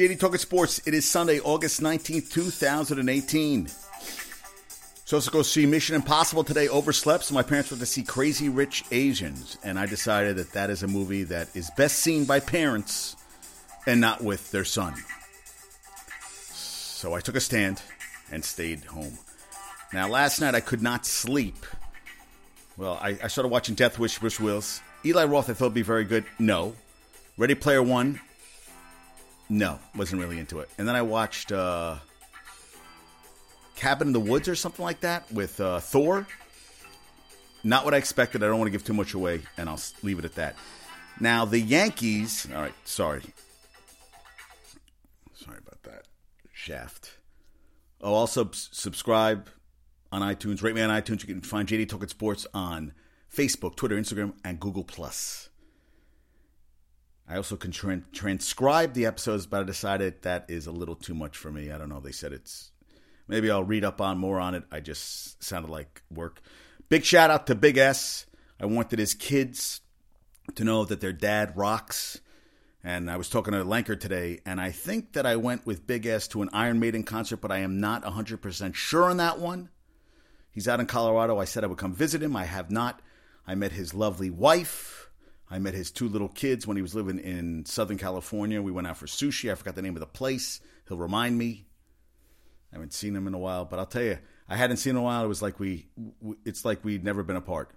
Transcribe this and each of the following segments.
JD Talking Sports. It is Sunday, August 19th, 2018. Supposed to go see Mission Impossible today. Overslept, so my parents went to see Crazy Rich Asians, and I decided that that is a movie that is best seen by parents and not with their son. So I took a stand and stayed home. Now, last night I could not sleep. Well, I, I started watching Death Wish, Bruce Willis. Eli Roth I thought would be very good. No. Ready Player One. No, wasn't really into it. And then I watched uh, Cabin in the Woods or something like that with uh, Thor. Not what I expected. I don't want to give too much away, and I'll leave it at that. Now the Yankees. All right, sorry. Sorry about that. Shaft. Oh, also subscribe on iTunes. Rate me on iTunes. You can find JD Talking Sports on Facebook, Twitter, Instagram, and Google Plus. I also can tra- transcribe the episodes, but I decided that is a little too much for me. I don't know. They said it's maybe I'll read up on more on it. I just sounded like work. Big shout out to Big S. I wanted his kids to know that their dad rocks. And I was talking to Lanker today, and I think that I went with Big S to an Iron Maiden concert, but I am not 100% sure on that one. He's out in Colorado. I said I would come visit him. I have not. I met his lovely wife I met his two little kids when he was living in Southern California. We went out for sushi. I forgot the name of the place. He'll remind me. I haven't seen him in a while, but I'll tell you, I hadn't seen him in a while. It was like we, it's like we'd never been apart.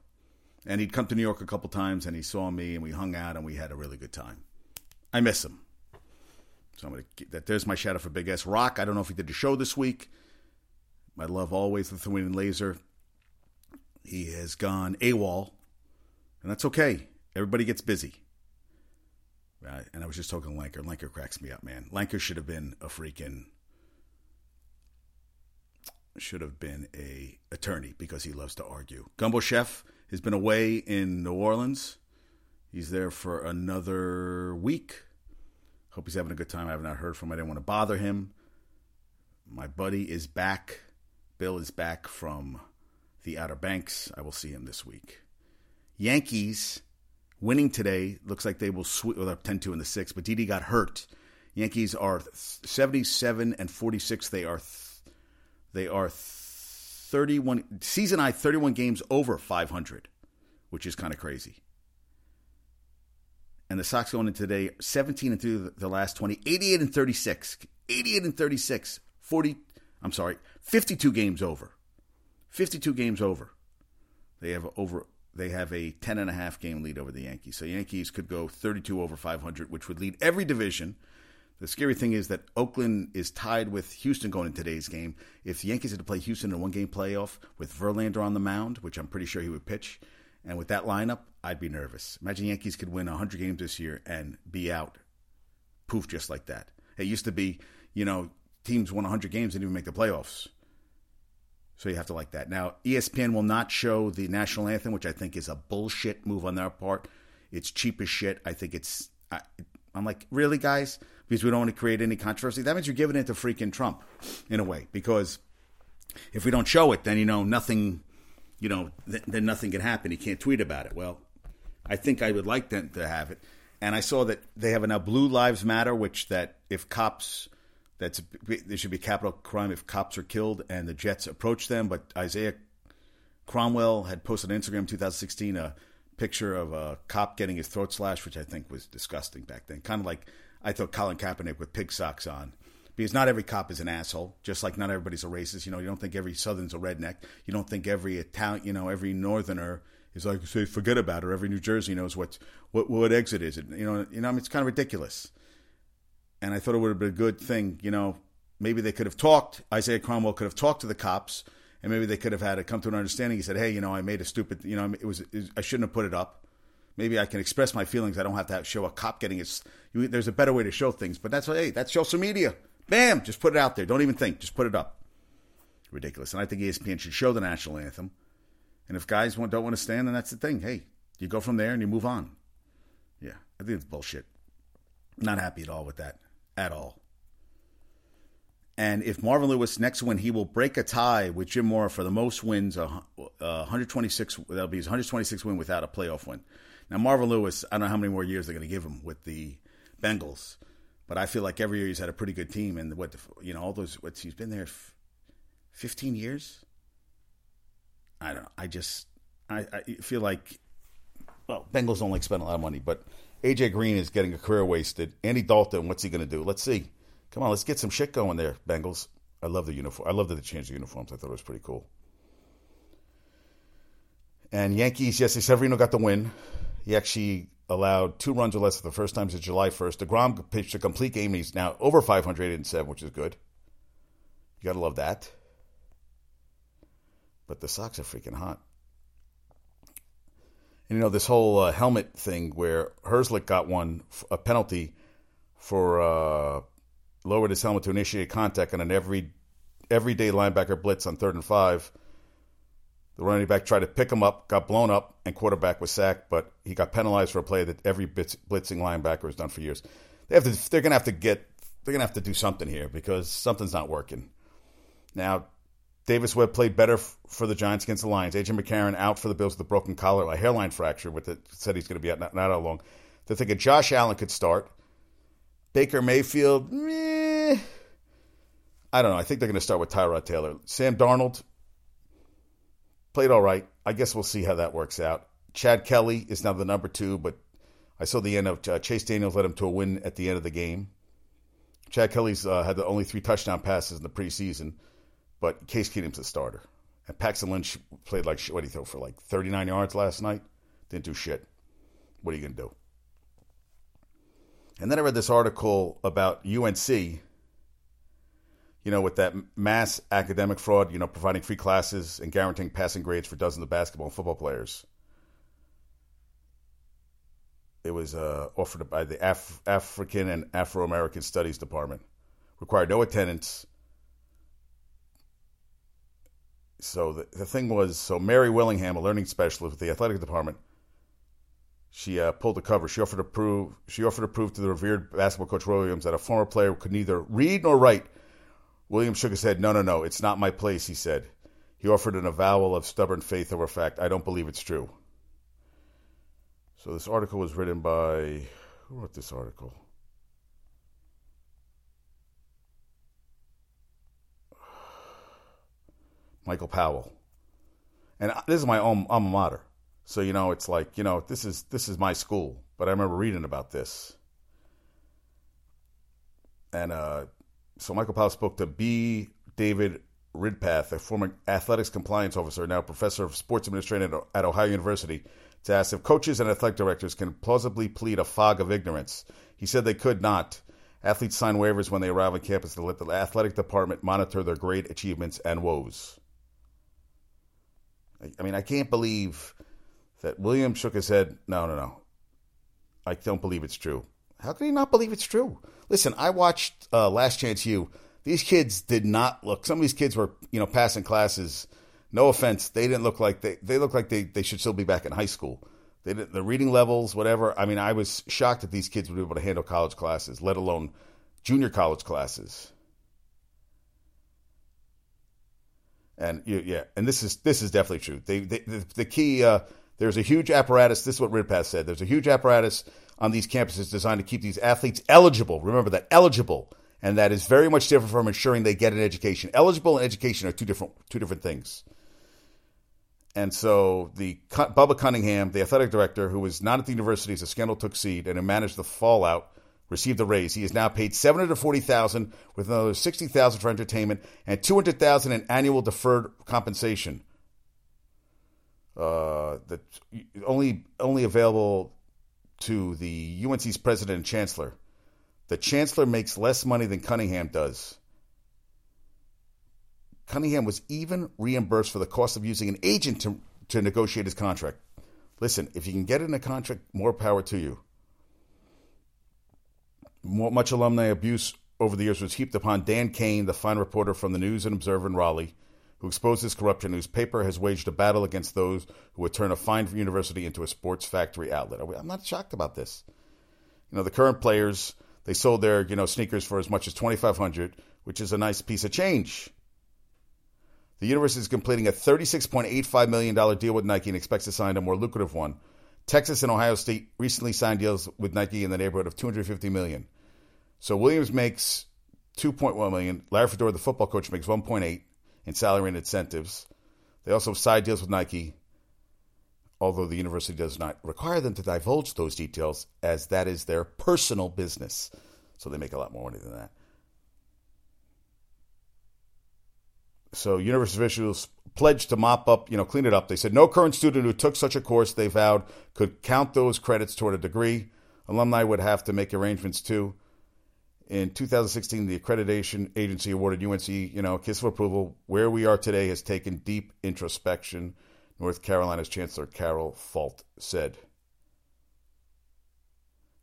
And he'd come to New York a couple times, and he saw me, and we hung out, and we had a really good time. I miss him. So I'm gonna that. There's my shout out for Big S Rock. I don't know if he did the show this week. My love always Lithuanian Laser. He has gone AWOL, and that's okay. Everybody gets busy. Right? And I was just talking to Lanker. Lanker cracks me up, man. Lanker should have been a freaking should have been a attorney because he loves to argue. Gumbo Chef has been away in New Orleans. He's there for another week. Hope he's having a good time. I have not heard from him. I didn't want to bother him. My buddy is back. Bill is back from the Outer Banks. I will see him this week. Yankees winning today. Looks like they will sweep. Well, they're 10 2 in the sixth, but Didi got hurt. Yankees are 77 and 46. They are th- they are 31 season high 31 games over 500, which is kind of crazy. And the Sox going into today 17 and through the last 20, 88 and 36. 88 and 36. 40 I'm sorry, 52 games over. 52 games over. They have over they have a 10 and a half game lead over the Yankees. So Yankees could go 32 over 500, which would lead every division. The scary thing is that Oakland is tied with Houston going in today's game. If the Yankees had to play Houston in a one game playoff with Verlander on the mound, which I'm pretty sure he would pitch, and with that lineup, I'd be nervous. Imagine Yankees could win 100 games this year and be out, poof, just like that. It used to be, you know, teams won 100 games and didn't even make the playoffs. So you have to like that. Now, ESPN will not show the national anthem, which I think is a bullshit move on their part. It's cheap as shit. I think it's. I, am like, really, guys? Because we don't want to create any controversy. That means you're giving it to freaking Trump, in a way. Because if we don't show it, then you know nothing. You know, th- then nothing can happen. He can't tweet about it. Well, I think I would like them to have it. And I saw that they have now Blue Lives Matter, which that if cops that's there should be capital crime if cops are killed and the jets approach them. But Isaiah Crowell had posted on Instagram in 2016 a picture of a cop getting his throat slashed, which I think was disgusting back then. Kind of like I thought Colin Kaepernick with pig socks on. Because not every cop is an asshole, just like not everybody's a racist. You know, you don't think every Southern's a redneck. You don't think every Italian, you know, every Northerner is like, say, forget about it. Every New Jersey knows what what what exit is. It, you know, you know, I mean, it's kind of ridiculous and I thought it would have been a good thing. You know, maybe they could have talked. Isaiah Crowell could have talked to the cops, and maybe they could have had to come to an understanding. He said, "Hey, you know, I made a stupid. You know, it was, it was I shouldn't have put it up. Maybe I can express my feelings. I don't have to show a cop getting it. There's a better way to show things. But that's hey, that's social media. Bam, just put it out there. Don't even think. Just put it up. Ridiculous. And I think ESPN should show the national anthem. And if guys don't want to stand, then that's the thing. Hey, you go from there and you move on. Yeah, I think it's bullshit. Not happy at all with that at all. And if Marvin Lewis next win, he will break a tie with Jim Mora for the most wins, uh, 126. That'll be his 126 win without a playoff win. Now Marvin Lewis, I don't know how many more years they're going to give him with the Bengals, But I feel like every year he's had a pretty good team, and what you know, all those what he's been there, fifteen years. I don't know. I just I, I feel like well, Bengals don't like spending a lot of money, but AJ Green is getting a career wasted. Andy Dalton, what's he going to do? Let's see. Come on, let's get some shit going there, Bengals. I love the uniform. I love that they changed the uniforms. I thought it was pretty cool. And Yankees, yes, Severino got the win. He actually allowed two runs or less for the first time since July 1st. DeGrom pitched a complete game, he's now over 500 and 7, which is good. You got to love that. But the Sox are freaking hot. You know, this whole uh, helmet thing where Herzlich got one, a penalty for uh, lowered his helmet to initiate contact on an every everyday linebacker blitz on third and five – the running back tried to pick him up, got blown up, and quarterback was sacked, but he got penalized for a play that every blitzing linebacker has done for years. They have to, they're going to have to get, they're going to have to do something here because something's not working. Now, Davis Webb played better f- for the Giants against the Lions. AJ McCarron out for the Bills with a broken collar, a hairline fracture, with it said he's going to be out not, not how long. They're thinking Josh Allen could start. Baker Mayfield, meh. I don't know. I think they're going to start with Tyrod Taylor. Sam Darnold, played all right. I guess we'll see how that works out. Chad Kelly is now the number two, but I saw the end of uh, Chase Daniels led him to a win at the end of the game. Chad Kelly's uh, had the only three touchdown passes in the preseason, but Case Keenum's the starter. And Paxton Lynch played like what did he throw for like 39 yards last night? Didn't do shit. What are you gonna do? And then I read this article about UNC you know, with that mass academic fraud, you know, providing free classes and guaranteeing passing grades for dozens of basketball and football players. It was uh, offered by the Af- African and Afro American Studies Department. Required no attendance. So the, the thing was, so Mary Willingham, a learning specialist with the athletic department, she uh, pulled the cover. She offered to prove she offered to prove to the revered basketball coach Williams that a former player could neither read nor write Williams shook his head. No, no, no. It's not my place, he said. He offered an avowal of stubborn faith over fact. I don't believe it's true. So this article was written by. Who wrote this article? Michael Powell. And this is my own alma mater. So, you know, it's like, you know, this is this is my school. But I remember reading about this. And uh, so Michael Powell spoke to B. David Ridpath, a former athletics compliance officer, now professor of sports administration at Ohio University, to ask if coaches and athletic directors can plausibly plead a fog of ignorance. He said they could not. Athletes sign waivers when they arrive on campus to let the athletic department monitor their great achievements and woes. I mean, I can't believe that William shook his head. No, no, no. I don't believe it's true. How can he not believe it's true? Listen, I watched uh, Last Chance U. These kids did not look. Some of these kids were, you know, passing classes. No offense, they didn't look like they. They look like they, they should still be back in high school. They the reading levels, whatever. I mean, I was shocked that these kids would be able to handle college classes, let alone junior college classes. And yeah, and this is this is definitely true. They, they the, the, key. Uh, there's a huge apparatus. This is what Ridpath said. There's a huge apparatus on these campuses designed to keep these athletes eligible. Remember that eligible, and that is very much different from ensuring they get an education. Eligible and education are two different two different things. And so the Bubba Cunningham, the athletic director, who was not at the university as the scandal took seed and who managed the fallout, received a raise. He is now paid seven hundred forty thousand, with another sixty thousand for entertainment and two hundred thousand in annual deferred compensation. Uh, that only only available to the UNC's president and chancellor. The chancellor makes less money than Cunningham does. Cunningham was even reimbursed for the cost of using an agent to, to negotiate his contract. Listen, if you can get in a contract, more power to you. Much alumni abuse over the years was heaped upon Dan Kane, the fine reporter from the News and Observer in Raleigh, who exposes corruption, whose paper has waged a battle against those who would turn a fine university into a sports factory outlet. I'm not shocked about this. You know, the current players, they sold their, you know, sneakers for as much as 2500 which is a nice piece of change. The university is completing a $36.85 million deal with Nike and expects to sign a more lucrative one. Texas and Ohio State recently signed deals with Nike in the neighborhood of $250 million. So Williams makes 2.1 million. Larry Fedora, the football coach, makes 1.8 in salary and incentives. They also have side deals with Nike, although the university does not require them to divulge those details, as that is their personal business. So they make a lot more money than that. So university officials pledged to mop up, you know, clean it up. They said no current student who took such a course they vowed could count those credits toward a degree. Alumni would have to make arrangements too. In 2016, the accreditation agency awarded UNC, you know, a kiss of approval. Where we are today has taken deep introspection. North Carolina's Chancellor Carol Folt said.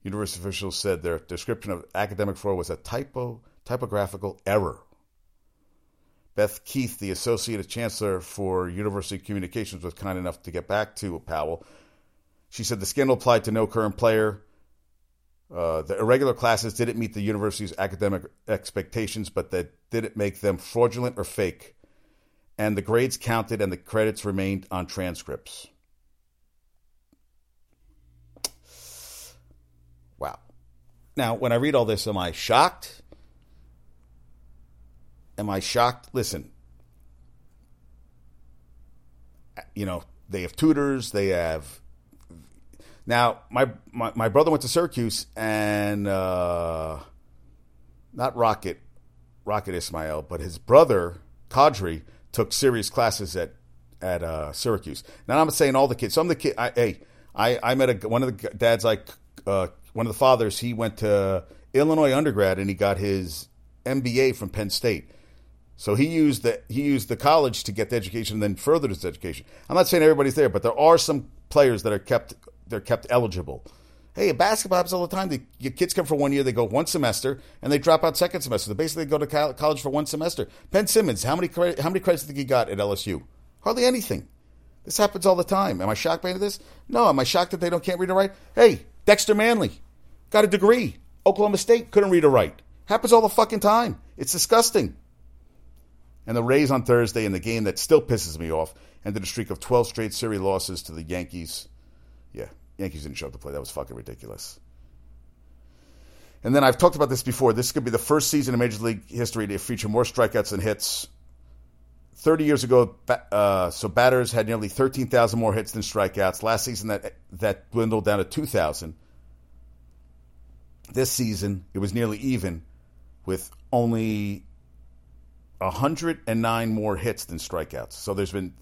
University officials said their description of academic fraud was a typo, typographical error. Beth Keith, the Associate Chancellor for University Communications, was kind enough to get back to Powell. She said the scandal applied to no current player. Uh, the irregular classes didn't meet the university's academic expectations, but that didn't make them fraudulent or fake. And the grades counted and the credits remained on transcripts. Wow. Now, when I read all this, am I shocked? Am I shocked? Listen, you know, they have tutors, they have now, my, my, my brother went to Syracuse and uh, not Rocket, Rocket Ismail, but his brother Qadry took serious classes at at uh, Syracuse. Now I'm saying all the kids. Some of the kids. I, hey, I I met a one of the dads like uh, one of the fathers. He went to Illinois undergrad and he got his MBA from Penn State. So he used the he used the college to get the education and then furthered his education. I'm not saying everybody's there, but there are some players that are kept they're kept eligible. Hey, basketball happens all the time. The your kids come for one year, they go one semester, and they drop out second semester. They basically go to college for one semester. Ben Simmons, how many how many credits did he got at LSU? Hardly anything. This happens all the time. Am I shocked by this? No. Am I shocked that they don't can't read or write? Hey, Dexter Manley got a degree. Oklahoma State couldn't read or write. Happens all the fucking time. It's disgusting. And the Rays on Thursday in the game that still pisses me off ended a streak of 12 straight series losses to the Yankees. Yeah, Yankees didn't show up to play. That was fucking ridiculous. And then I've talked about this before. This could be the first season in Major League history to feature more strikeouts than hits. 30 years ago, uh, so batters had nearly 13,000 more hits than strikeouts. Last season, that that dwindled down to 2,000. This season, it was nearly even, with only 109 more hits than strikeouts. So there's been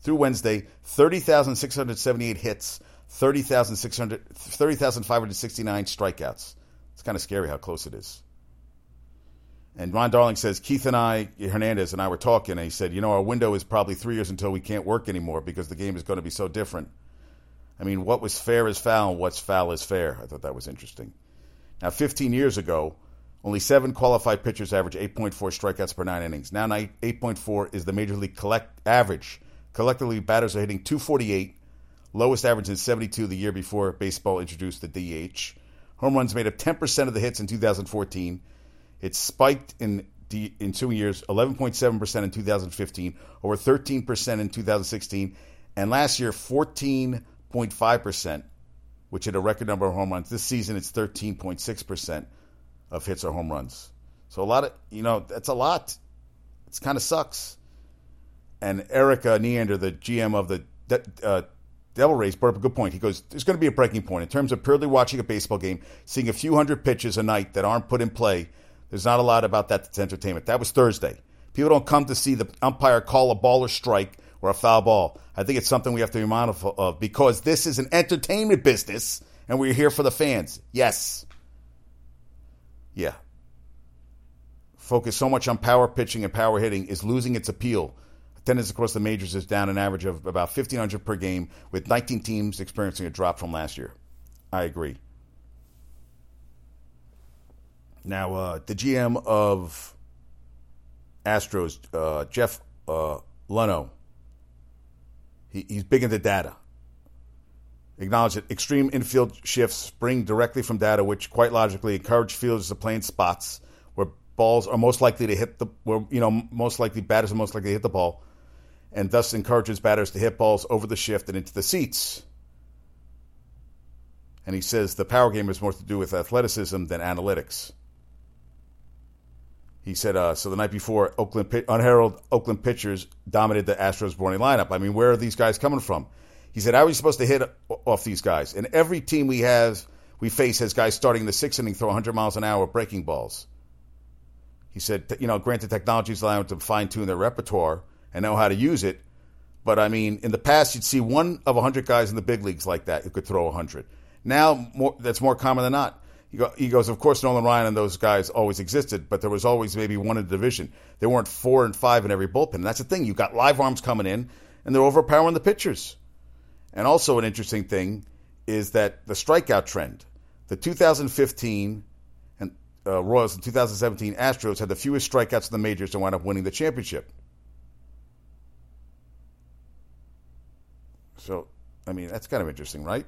through Wednesday 30,678 hits 30,569 strikeouts. It's kind of scary how close it is. And Ron Darling says, Keith and I, Hernandez and I were talking, and he said, you know, our window is probably three years until we can't work anymore because the game is going to be so different. I mean, what was fair is foul, and what's foul is fair. I thought that was interesting. Now, 15 years ago, only seven qualified pitchers averaged 8.4 strikeouts per nine innings. Now, 8.4 is the major league collect average. Collectively, batters are hitting 248 lowest average in 72 the year before baseball introduced the DH. Home runs made up 10% of the hits in 2014. It spiked in in two years, 11.7% in 2015, over 13% in 2016, and last year 14.5%, which hit a record number of home runs. This season it's 13.6% of hits or home runs. So a lot of, you know, that's a lot. It kind of sucks. And Erik Neander, the GM of the uh, Devil Rays brought up a good point. He goes, There's going to be a breaking point. In terms of purely watching a baseball game, seeing a few hundred pitches a night that aren't put in play, there's not a lot about that that's entertainment. That was Thursday. People don't come to see the umpire call a ball or strike or a foul ball. I think it's something we have to be mindful of because this is an entertainment business and we're here for the fans. Yes. Yeah. Focus so much on power pitching and power hitting is losing its appeal Attendance across the majors is down an average of about 1,500 per game, with 19 teams experiencing a drop from last year. I agree. Now, uh, the GM of Astros, uh, Jeff uh, Luhnow, he, he's big into data. Acknowledge that extreme infield shifts spring directly from data, which quite logically encourage fielders to play in spots where balls are most likely to hit the, where you know most likely batters are most likely to hit the ball and thus encourages batters to hit balls over the shift and into the seats. And he says the power game has more to do with athleticism than analytics. He said, uh, so the night before, Oakland unheralded Oakland pitchers dominated the Astros' morning lineup. I mean, where are these guys coming from? He said, how are we supposed to hit off these guys? And every team we have, we face has guys starting in the sixth inning throw 100 miles an hour breaking balls. He said, you know, granted, technology is allowing them to fine tune their repertoire and know how to use it. But I mean, in the past, you'd see one of 100 guys in the big leagues like that who could throw 100. Now, more, that's more common than not. He goes, of course, Nolan Ryan and those guys always existed, but there was always maybe one in the division. There weren't four and five in every bullpen. And that's the thing. You've got live arms coming in, and they're overpowering the pitchers. And also, an interesting thing is that the strikeout trend. The 2015 and uh, Royals and 2017 Astros had the fewest strikeouts in the majors and wound up winning the championship. So, I mean, that's kind of interesting, right?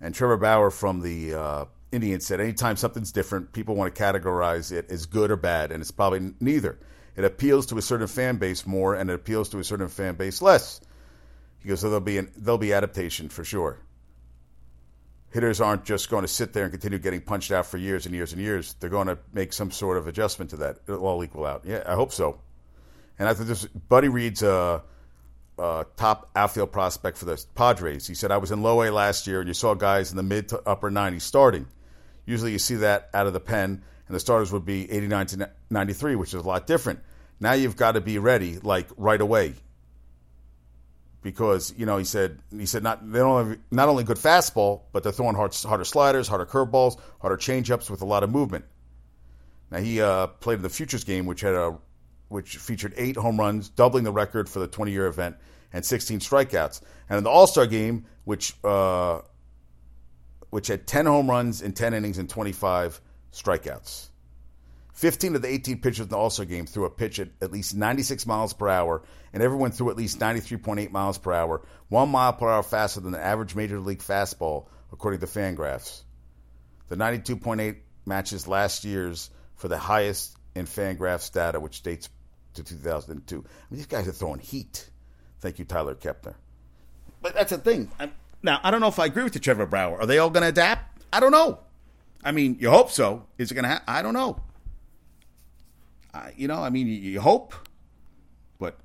And Trevor Bauer from the uh, Indians said, anytime something's different, people want to categorize it as good or bad, and it's probably neither. It appeals to a certain fan base more, and it appeals to a certain fan base less. He goes, so there'll be an, there'll be adaptation for sure. Hitters aren't just going to sit there and continue getting punched out for years and years and years. They're going to make some sort of adjustment to that. It'll all equal out. Yeah, I hope so. And I think this Buddy Reed's a, uh, top outfield prospect for the Padres. He said, I was in low A last year and you saw guys in the mid to upper 90s starting. Usually you see that out of the pen, and the starters would be 89 to 93, which is a lot different. Now you've got to be ready, like right away. Because you know, he said he said not they don't have, not only good fastball, but they're throwing hard, harder sliders, harder curveballs, harder changeups with a lot of movement. Now he uh, played in the futures game, which had a which featured eight home runs, doubling the record for the 20 year event, and 16 strikeouts. And in the All Star game, which uh, which had 10 home runs in 10 innings and 25 strikeouts. 15 of the 18 pitchers in the All Star game threw a pitch at at least 96 miles per hour, and everyone threw at least 93.8 miles per hour, one mile per hour faster than the average major league fastball, according to Fangraphs. The 92.8 matches last year's for the highest in Fangraphs data, which dates to 2002. I mean, these guys are throwing heat. Thank you, Tyler Kepner. But that's the thing. I'm, now, I don't know if I agree with you, Trevor Bauer. Are they all going to adapt? I don't know. I mean, you hope so. Is it going to happen? I don't know. You know, I mean, you, you hope, but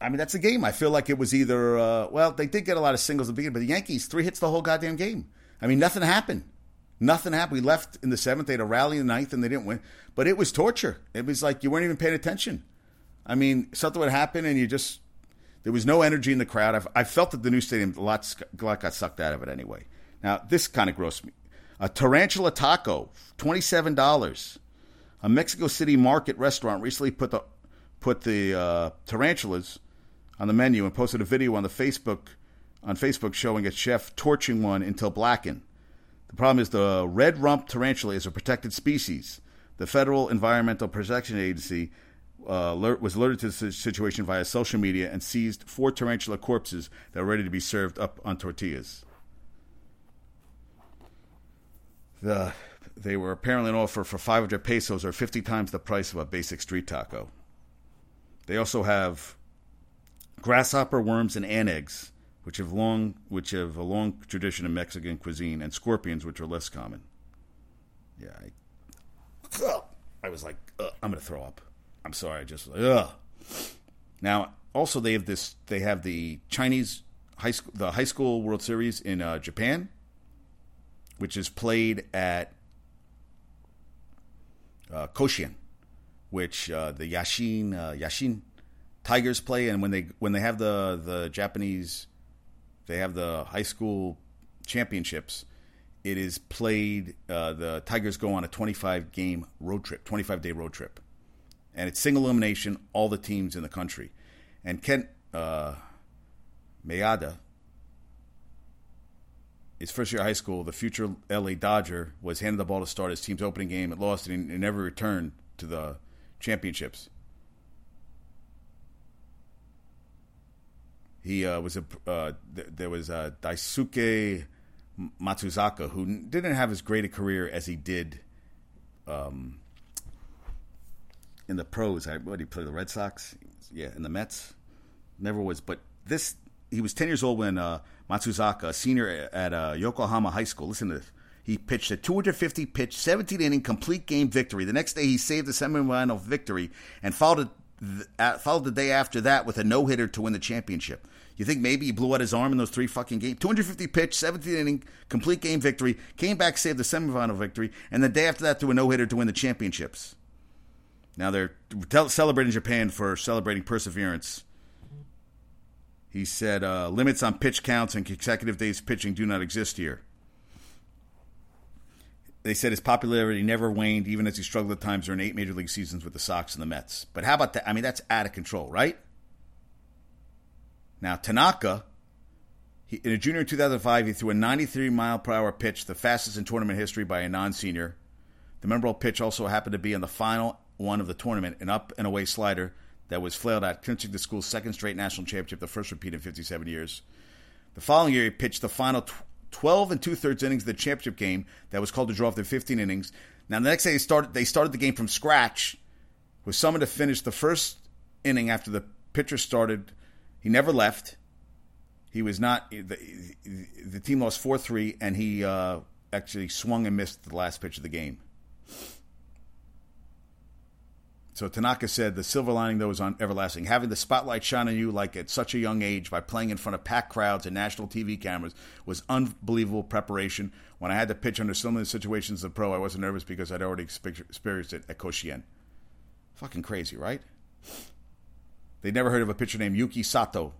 I mean, that's a game. I feel like it was either, uh, well, they did get a lot of singles at the beginning, but the Yankees, three hits the whole goddamn game. I mean, nothing happened. Nothing happened. We left in the seventh. They had a rally in the ninth, and they didn't win. But it was torture. It was like you weren't even paying attention. I mean, something would happen, and you just there was no energy in the crowd. I've, I felt that the new stadium a lot, a lot got sucked out of it anyway. Now this kind of grossed me. A tarantula taco, twenty seven dollars. A Mexico City market restaurant recently put the put the uh, tarantulas on the menu and posted a video on the Facebook on Facebook showing a chef torching one until blackened. The problem is the red rump tarantula is a protected species. The Federal Environmental Protection Agency uh, alert, was alerted to the situation via social media and seized four tarantula corpses that were ready to be served up on tortillas. The, they were apparently on offer for 500 pesos or 50 times the price of a basic street taco. They also have grasshopper worms and ant eggs which have long which have a long tradition in Mexican cuisine, and scorpions, which are less common. Yeah, I, I was like, I'm gonna throw up. I'm sorry, I just ugh. Now, also they have this. They have the Chinese high school, the high school World Series in uh, Japan, which is played at uh, Koshien, which uh, the Hanshin uh, Hanshin Tigers play, and when they when they have the the Japanese they have the high school championships. It is played. Uh, the Tigers go on a 25 game road trip, 25 day road trip, and it's single elimination. All the teams in the country, and Kent uh, Maeda, his first year of high school, the future LA Dodger was handed the ball to start his team's opening game. It lost and he never returned to the championships. He uh, was a uh, th- there was uh, Daisuke Matsuzaka who didn't have as great a career as he did um, in the pros. I, what did he play? The Red Sox, yeah, in the Mets. Never was, but this he was ten years old when uh, Matsuzaka, senior at uh, Yokohama High School. Listen to this. He pitched a 250 pitch, 17 inning complete game victory. The next day, he saved the semifinal victory and followed, uh, followed the day after that with a no hitter to win the championship. You think maybe he blew out his arm in those three fucking games? 250 pitch, 17 inning, complete game victory, came back, saved the semifinal victory, and the day after that threw a no hitter to win the championships. Now they're celebrating Japan for celebrating perseverance. He said uh, limits on pitch counts and consecutive days pitching do not exist here. They said his popularity never waned, even as he struggled at times during eight major league seasons with the Sox and the Mets. But how about that? I mean, that's out of control, right? Now, Tanaka, he, in a junior in 2005, he threw a 93 mile per hour pitch, the fastest in tournament history by a non senior. The memorable pitch also happened to be in the final one of the tournament, an up and away slider that was flailed out, clinching the school's second straight national championship, the first repeat in 57 years. The following year, he pitched the final 12 and two thirds innings of the championship game that was called to draw after 15 innings. Now, the next day, they started, they started the game from scratch with someone to finish the first inning after the pitcher started. He never left. He was not, the, the team lost 4 3, and he uh, actually swung and missed the last pitch of the game. So Tanaka said the silver lining though is on everlasting. Having the spotlight shine on you like at such a young age by playing in front of packed crowds and national TV cameras was unbelievable preparation. When I had to pitch under similar situations as a pro, I wasn't nervous because I'd already experienced it at Koshien. Fucking crazy, right? They'd never heard of a pitcher named Yuki Saito,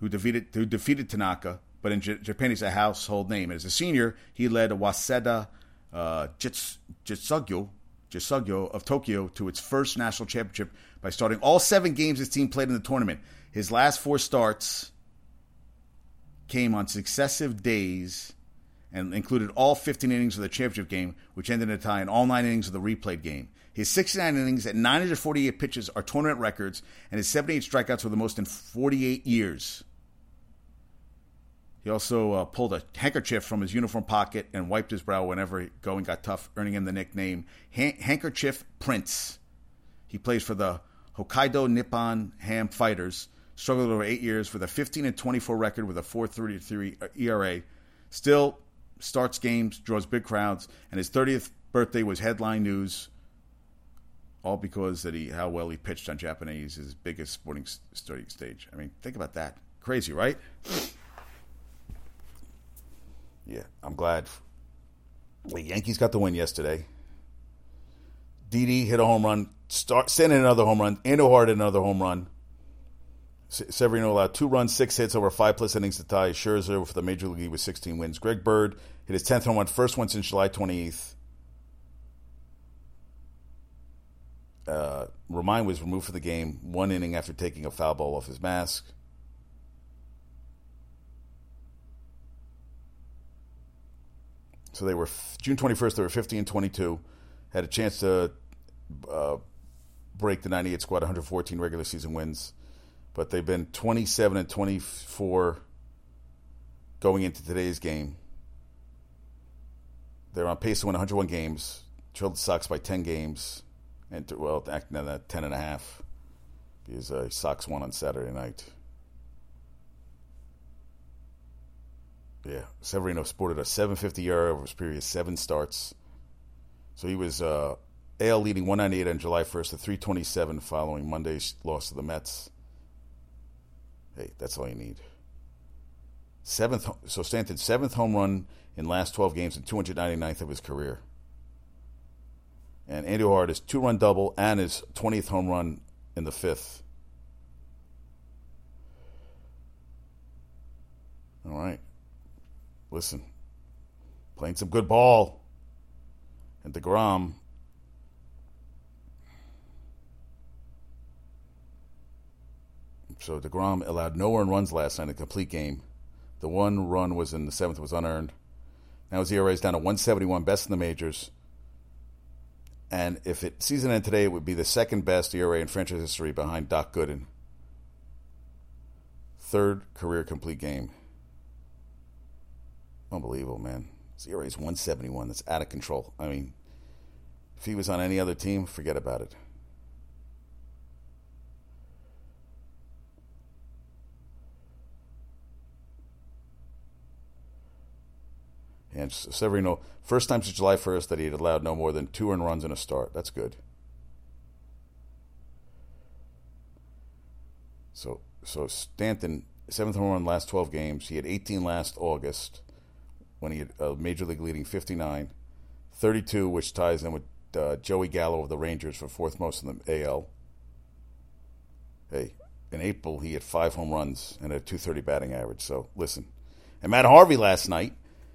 who defeated who defeated Tanaka, but in J- Japan he's a household name. As a senior, he led Waseda uh, Jits- Jitsugyo Jitsugyo of Tokyo to its first national championship by starting all seven games his team played in the tournament. His last four starts came on successive days and included all 15 innings of the championship game, which ended in a tie, and all nine innings of the replayed game. His 69 innings at 948 pitches are tournament records, and his 78 strikeouts were the most in 48 years. He also uh, pulled a handkerchief from his uniform pocket and wiped his brow whenever going got tough, earning him the nickname Han- Handkerchief Prince. He plays for the Hokkaido Nippon Ham Fighters. Struggled over eight years with a 15 and 24 record with a 4.33 ERA. Still starts games, draws big crowds, and his 30th birthday was headline news. All because that he how well he pitched on Japanese, his biggest sporting stage. I mean, think about that. Crazy, right? Yeah, I'm glad. The Yankees got the win yesterday. Didi hit a home run. Start sending another home run. Andujar hit another home run. Severino allowed two runs, six hits over five plus innings to tie Scherzer for the major league with 16 wins. Greg Bird hit his 10th home run, first one since July 28th. Uh, was removed from the game one inning after taking a foul ball off his mask. So they were June 21st. They were 50 and 22. Had a chance to uh, break the 98 squad, 114 regular season wins, but they've been 27 and 24 going into today's game. They're on pace to win 101 games. Trailed the Sox by 10 games, and well, acting that 10 and a half because uh, Sox won on Saturday night. Yeah, Severino sported a 750 ERA over his previous seven starts. So he was uh, AL leading 198 on July 1st to 327 following Monday's loss to the Mets. Hey, that's all you need. Seventh, so Stanton's seventh home run in last 12 games and 299th of his career. And Andy Hart is two-run double and his 20th home run in the fifth. All right listen, playing some good ball. And DeGrom, so DeGrom allowed no earned runs last night in a complete game. The one run was in the seventh, was unearned. Now his ERA is down to 171, best in the majors. And if it season ended today, it would be the second best ERA in franchise history behind Doc Gooden. Third career complete game. Unbelievable, man. Zero is 171. That's out of control. I mean, if he was on any other team, forget about it. And Severino, first time since July 1st that he had allowed no more than two earned runs in a start. That's good. So, so Stanton, seventh home run last 12 games. He had 18 last August when he had a major league leading 59, 32, which ties in with uh, Joey Gallo of the Rangers for fourth most in the AL. Hey, in April he had five home runs and a 230 batting average. So listen, and Matt Harvey last night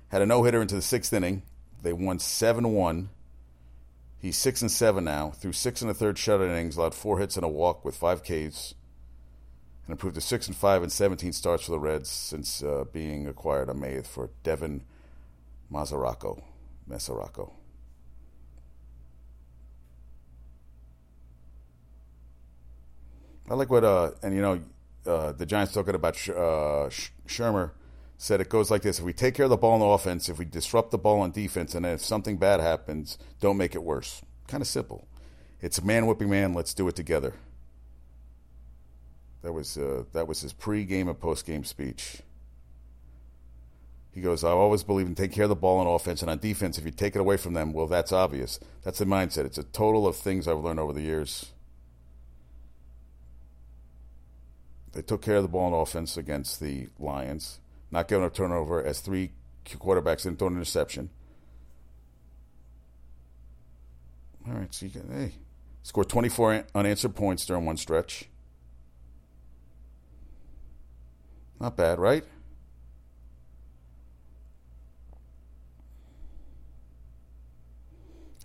had a no hitter into the sixth inning. They won seven one. He's six and seven now. Through six and a third shutout innings, allowed four hits and a walk with five Ks, and improved to six and five and 17 starts for the Reds since uh, being acquired on May 8th for Devin Mesoraco. Mesoraco. I like what, uh, and you know, uh, the Giants talking about Sh- uh, Sh- Shurmur said it goes like this: if we take care of the ball on offense, if we disrupt the ball on defense, and if something bad happens, don't make it worse. Kind of simple. It's man whipping man. Let's do it together. That was uh, that was his pre-game and post-game speech. He goes, I always believe in taking care of the ball on offense and on defense. If you take it away from them, well, that's obvious. That's the mindset. It's a total of things I've learned over the years. They took care of the ball on offense against the Lions, not giving a turnover as three quarterbacks didn't throw an interception. All right, so you can, hey, scored 24 unanswered points during one stretch. Not bad, right?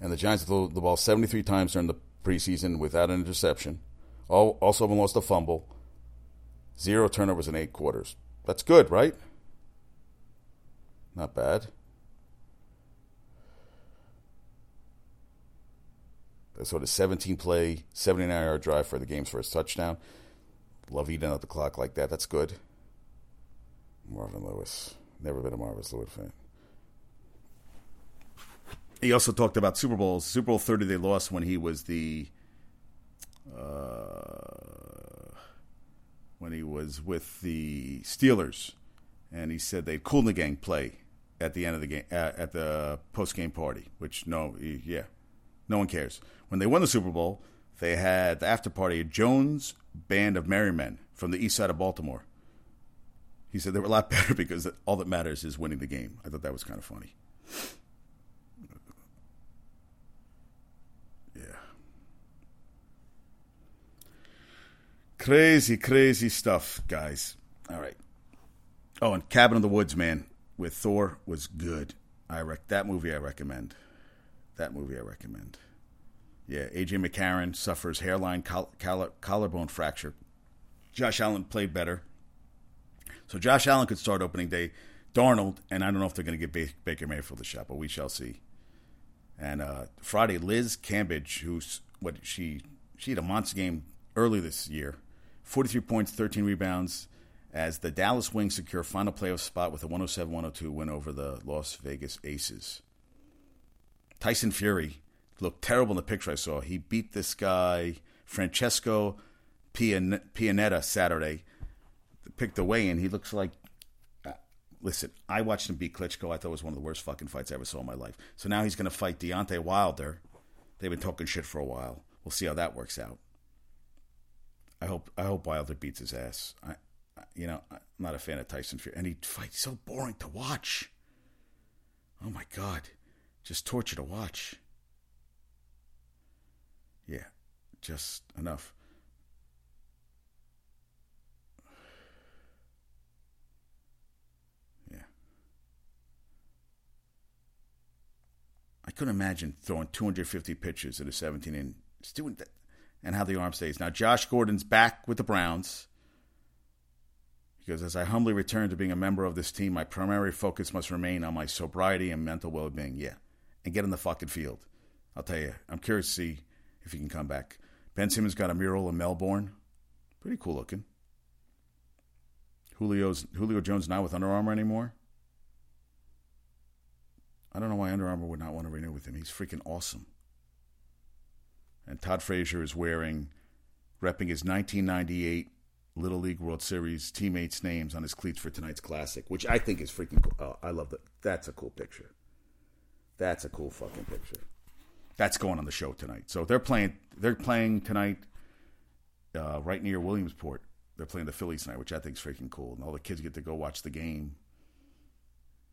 And the Giants threw the ball 73 times during the preseason without an interception. All, also haven't lost a fumble. Zero turnovers in eight quarters. That's good, right? Not bad. That's of 17 play, 79 yard drive for the game's first touchdown. Love eating out the clock like that. That's good. Marvin Lewis. Never been a Marvin Lewis fan. He also talked about Super Bowls. Super Bowl 30 they lost when he was the uh, when he was with the Steelers, and he said they'd and the Gang play at the end of the game uh, at the post game party. Which no, yeah, no one cares. When they won the Super Bowl, they had the after party at Jones Band of Merry Men from the east side of Baltimore. He said they were a lot better because all that matters is winning the game. I thought that was kind of funny. Crazy, crazy stuff, guys. All right. Oh, and Cabin in the Woods, man, with Thor was good. I rec- that movie I recommend. That movie I recommend. Yeah, AJ McCarron suffers hairline coll- coll- collarbone fracture. Josh Allen played better. So Josh Allen could start opening day. Darnold, and I don't know if they're going to get ba- Baker Mayfield the shot, but we shall see. And uh, Friday, Liz Cambage, who's what she she had a monster game early this year, 43 points, 13 rebounds, as the Dallas Wings secure final playoff spot with a 107 102 win over the Las Vegas Aces. Tyson Fury looked terrible in the picture I saw. He beat this guy, Francesco Pianetta, Saturday. Picked the in. He looks like. Uh, listen, I watched him beat Klitschko. I thought it was one of the worst fucking fights I ever saw in my life. So now he's going to fight Deontay Wilder. They've been talking shit for a while. We'll see how that works out. I hope I hope Wilder beats his ass. I, you know, I'm not a fan of Tyson Fury, and he fights so boring to watch. Oh my god, just torture to watch. Yeah, just enough. Yeah. I couldn't imagine throwing 250 pitches at a 17 and doing that and how the arm stays. Now, Josh Gordon's back with the Browns. Because as I humbly return to being a member of this team, my primary focus must remain on my sobriety and mental well being. Yeah. And get in the fucking field. I'll tell you, I'm curious to see if he can come back. Ben Simmons got a mural in Melbourne. Pretty cool looking. Julio's Julio Jones not with Under Armour anymore. I don't know why Under Armour would not want to renew with him. He's freaking awesome. And Todd Frazier is wearing, repping his 1998 Little League World Series teammates' names on his cleats for tonight's classic, which I think is freaking cool. Oh, I love that. That's a cool picture. That's a cool fucking picture. That's going on the show tonight. So they're playing. They're playing tonight, uh, right near Williamsport. They're playing the Phillies tonight, which I think is freaking cool, and all the kids get to go watch the game.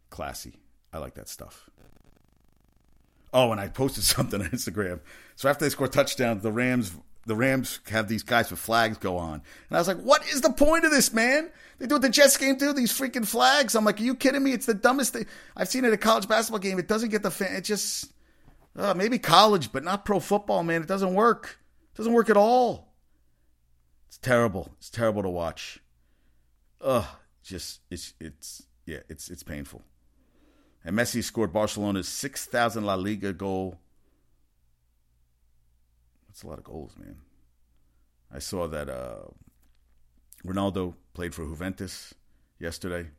Classy. I like that stuff. Oh, and I posted something on Instagram. So after they score touchdowns, the Rams the Rams have these guys with flags go on. And I was like, what is the point of this, man? They do what the Jets game do, these freaking flags. I'm like, are you kidding me? It's the dumbest thing. I've seen it at a college basketball game. It doesn't get the fan. It just, uh, maybe college, but not pro football, man. It doesn't work. It doesn't work at all. It's terrible. It's terrible to watch. Ugh, just, it's, it's, yeah, it's, it's painful. And Messi scored Barcelona's 6,000 La Liga goal that's a lot of goals, man. I saw that uh, Ronaldo played for Juventus yesterday.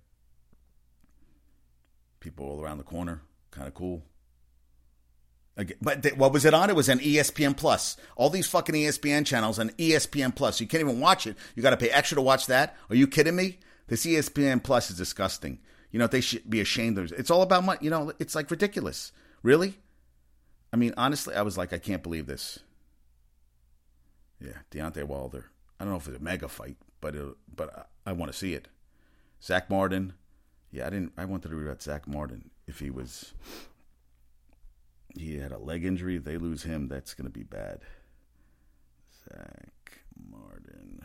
People all around the corner, kind of cool. But th- what was it on? It was on ESPN Plus. All these fucking ESPN channels on ESPN Plus. You can't even watch it. You got to pay extra to watch that. Are you kidding me? This ESPN Plus is disgusting. You know they should be ashamed of. It's all about money. You know it's like ridiculous. Really? I mean, honestly, I was like, I can't believe this. Yeah, Deontay Wilder. I don't know if it's a mega fight, but it, but I, I want to see it. Zack Martin. Yeah, I didn't. I wanted to read about Zack Martin. If he was, he had a leg injury. If they lose him, that's going to be bad. Zack Martin.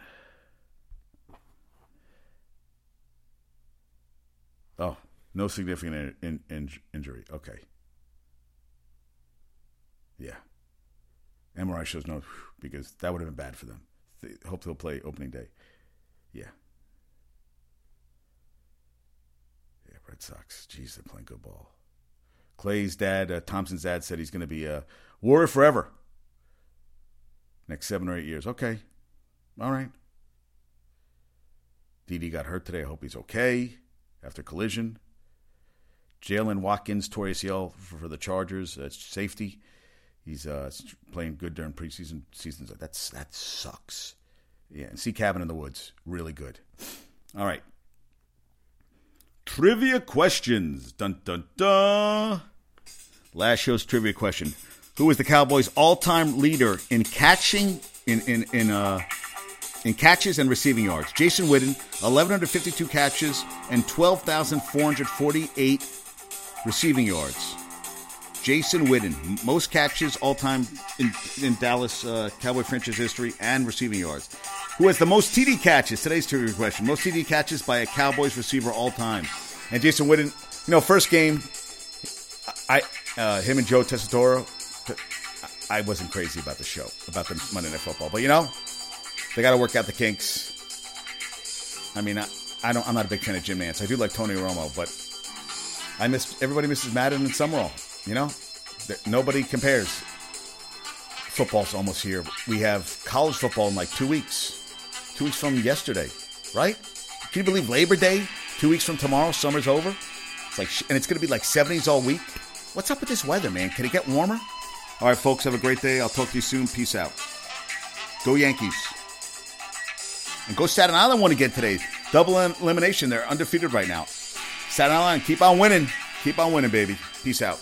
Oh, no significant in, in, injury. Okay. Yeah. MRI shows no, because that would have been bad for them. They hope they'll play opening day. Yeah. Yeah, Red Sox. Jeez, they're playing good ball. Klay's dad, uh, Thompson's dad, said he's going to be a warrior forever. Next seven or eight years. Okay. All right. Didi got hurt today. I hope he's okay after collision. Jaylen Watkins tore ACL for, the Chargers. Safety. He's uh, playing good during preseason seasons. That's that sucks. Yeah, and see Cabin in the Woods, really good. All right. Trivia questions. Dun dun dun. Last show's trivia question: Who is the Cowboys' all-time leader in catching in in in uh in catches and receiving yards? Jason Witten, 1152 catches and 12,448 receiving yards. Jason Witten, most catches all time in, in Dallas uh, Cowboy franchise history and receiving yards. Who has the most TD catches? Today's trivia question. Most TD catches by a Cowboys receiver all time. And Jason Witten, you know, first game, I uh, him and Joe Tessitore, I wasn't crazy about the show, about the Monday Night Football. But you know, they got to work out the kinks. I mean, I, I, don't. I'm not a big fan of Jim Nantz. I do like Tony Romo, but I miss everybody misses Madden and Summerall. You know, nobody compares. Football's almost here. We have college football in like two weeks. Two weeks from yesterday, right? Can you believe Labor Day? Two weeks from tomorrow, summer's over. It's like, and it's going to be like 70s all week. What's up with this weather, man? Can it get warmer? All right, folks, have a great day. I'll talk to you soon. Peace out. Go Yankees. And go Staten Island won again today. Double elimination. They're undefeated right now. Staten Island, keep on winning. Keep on winning, baby. Peace out.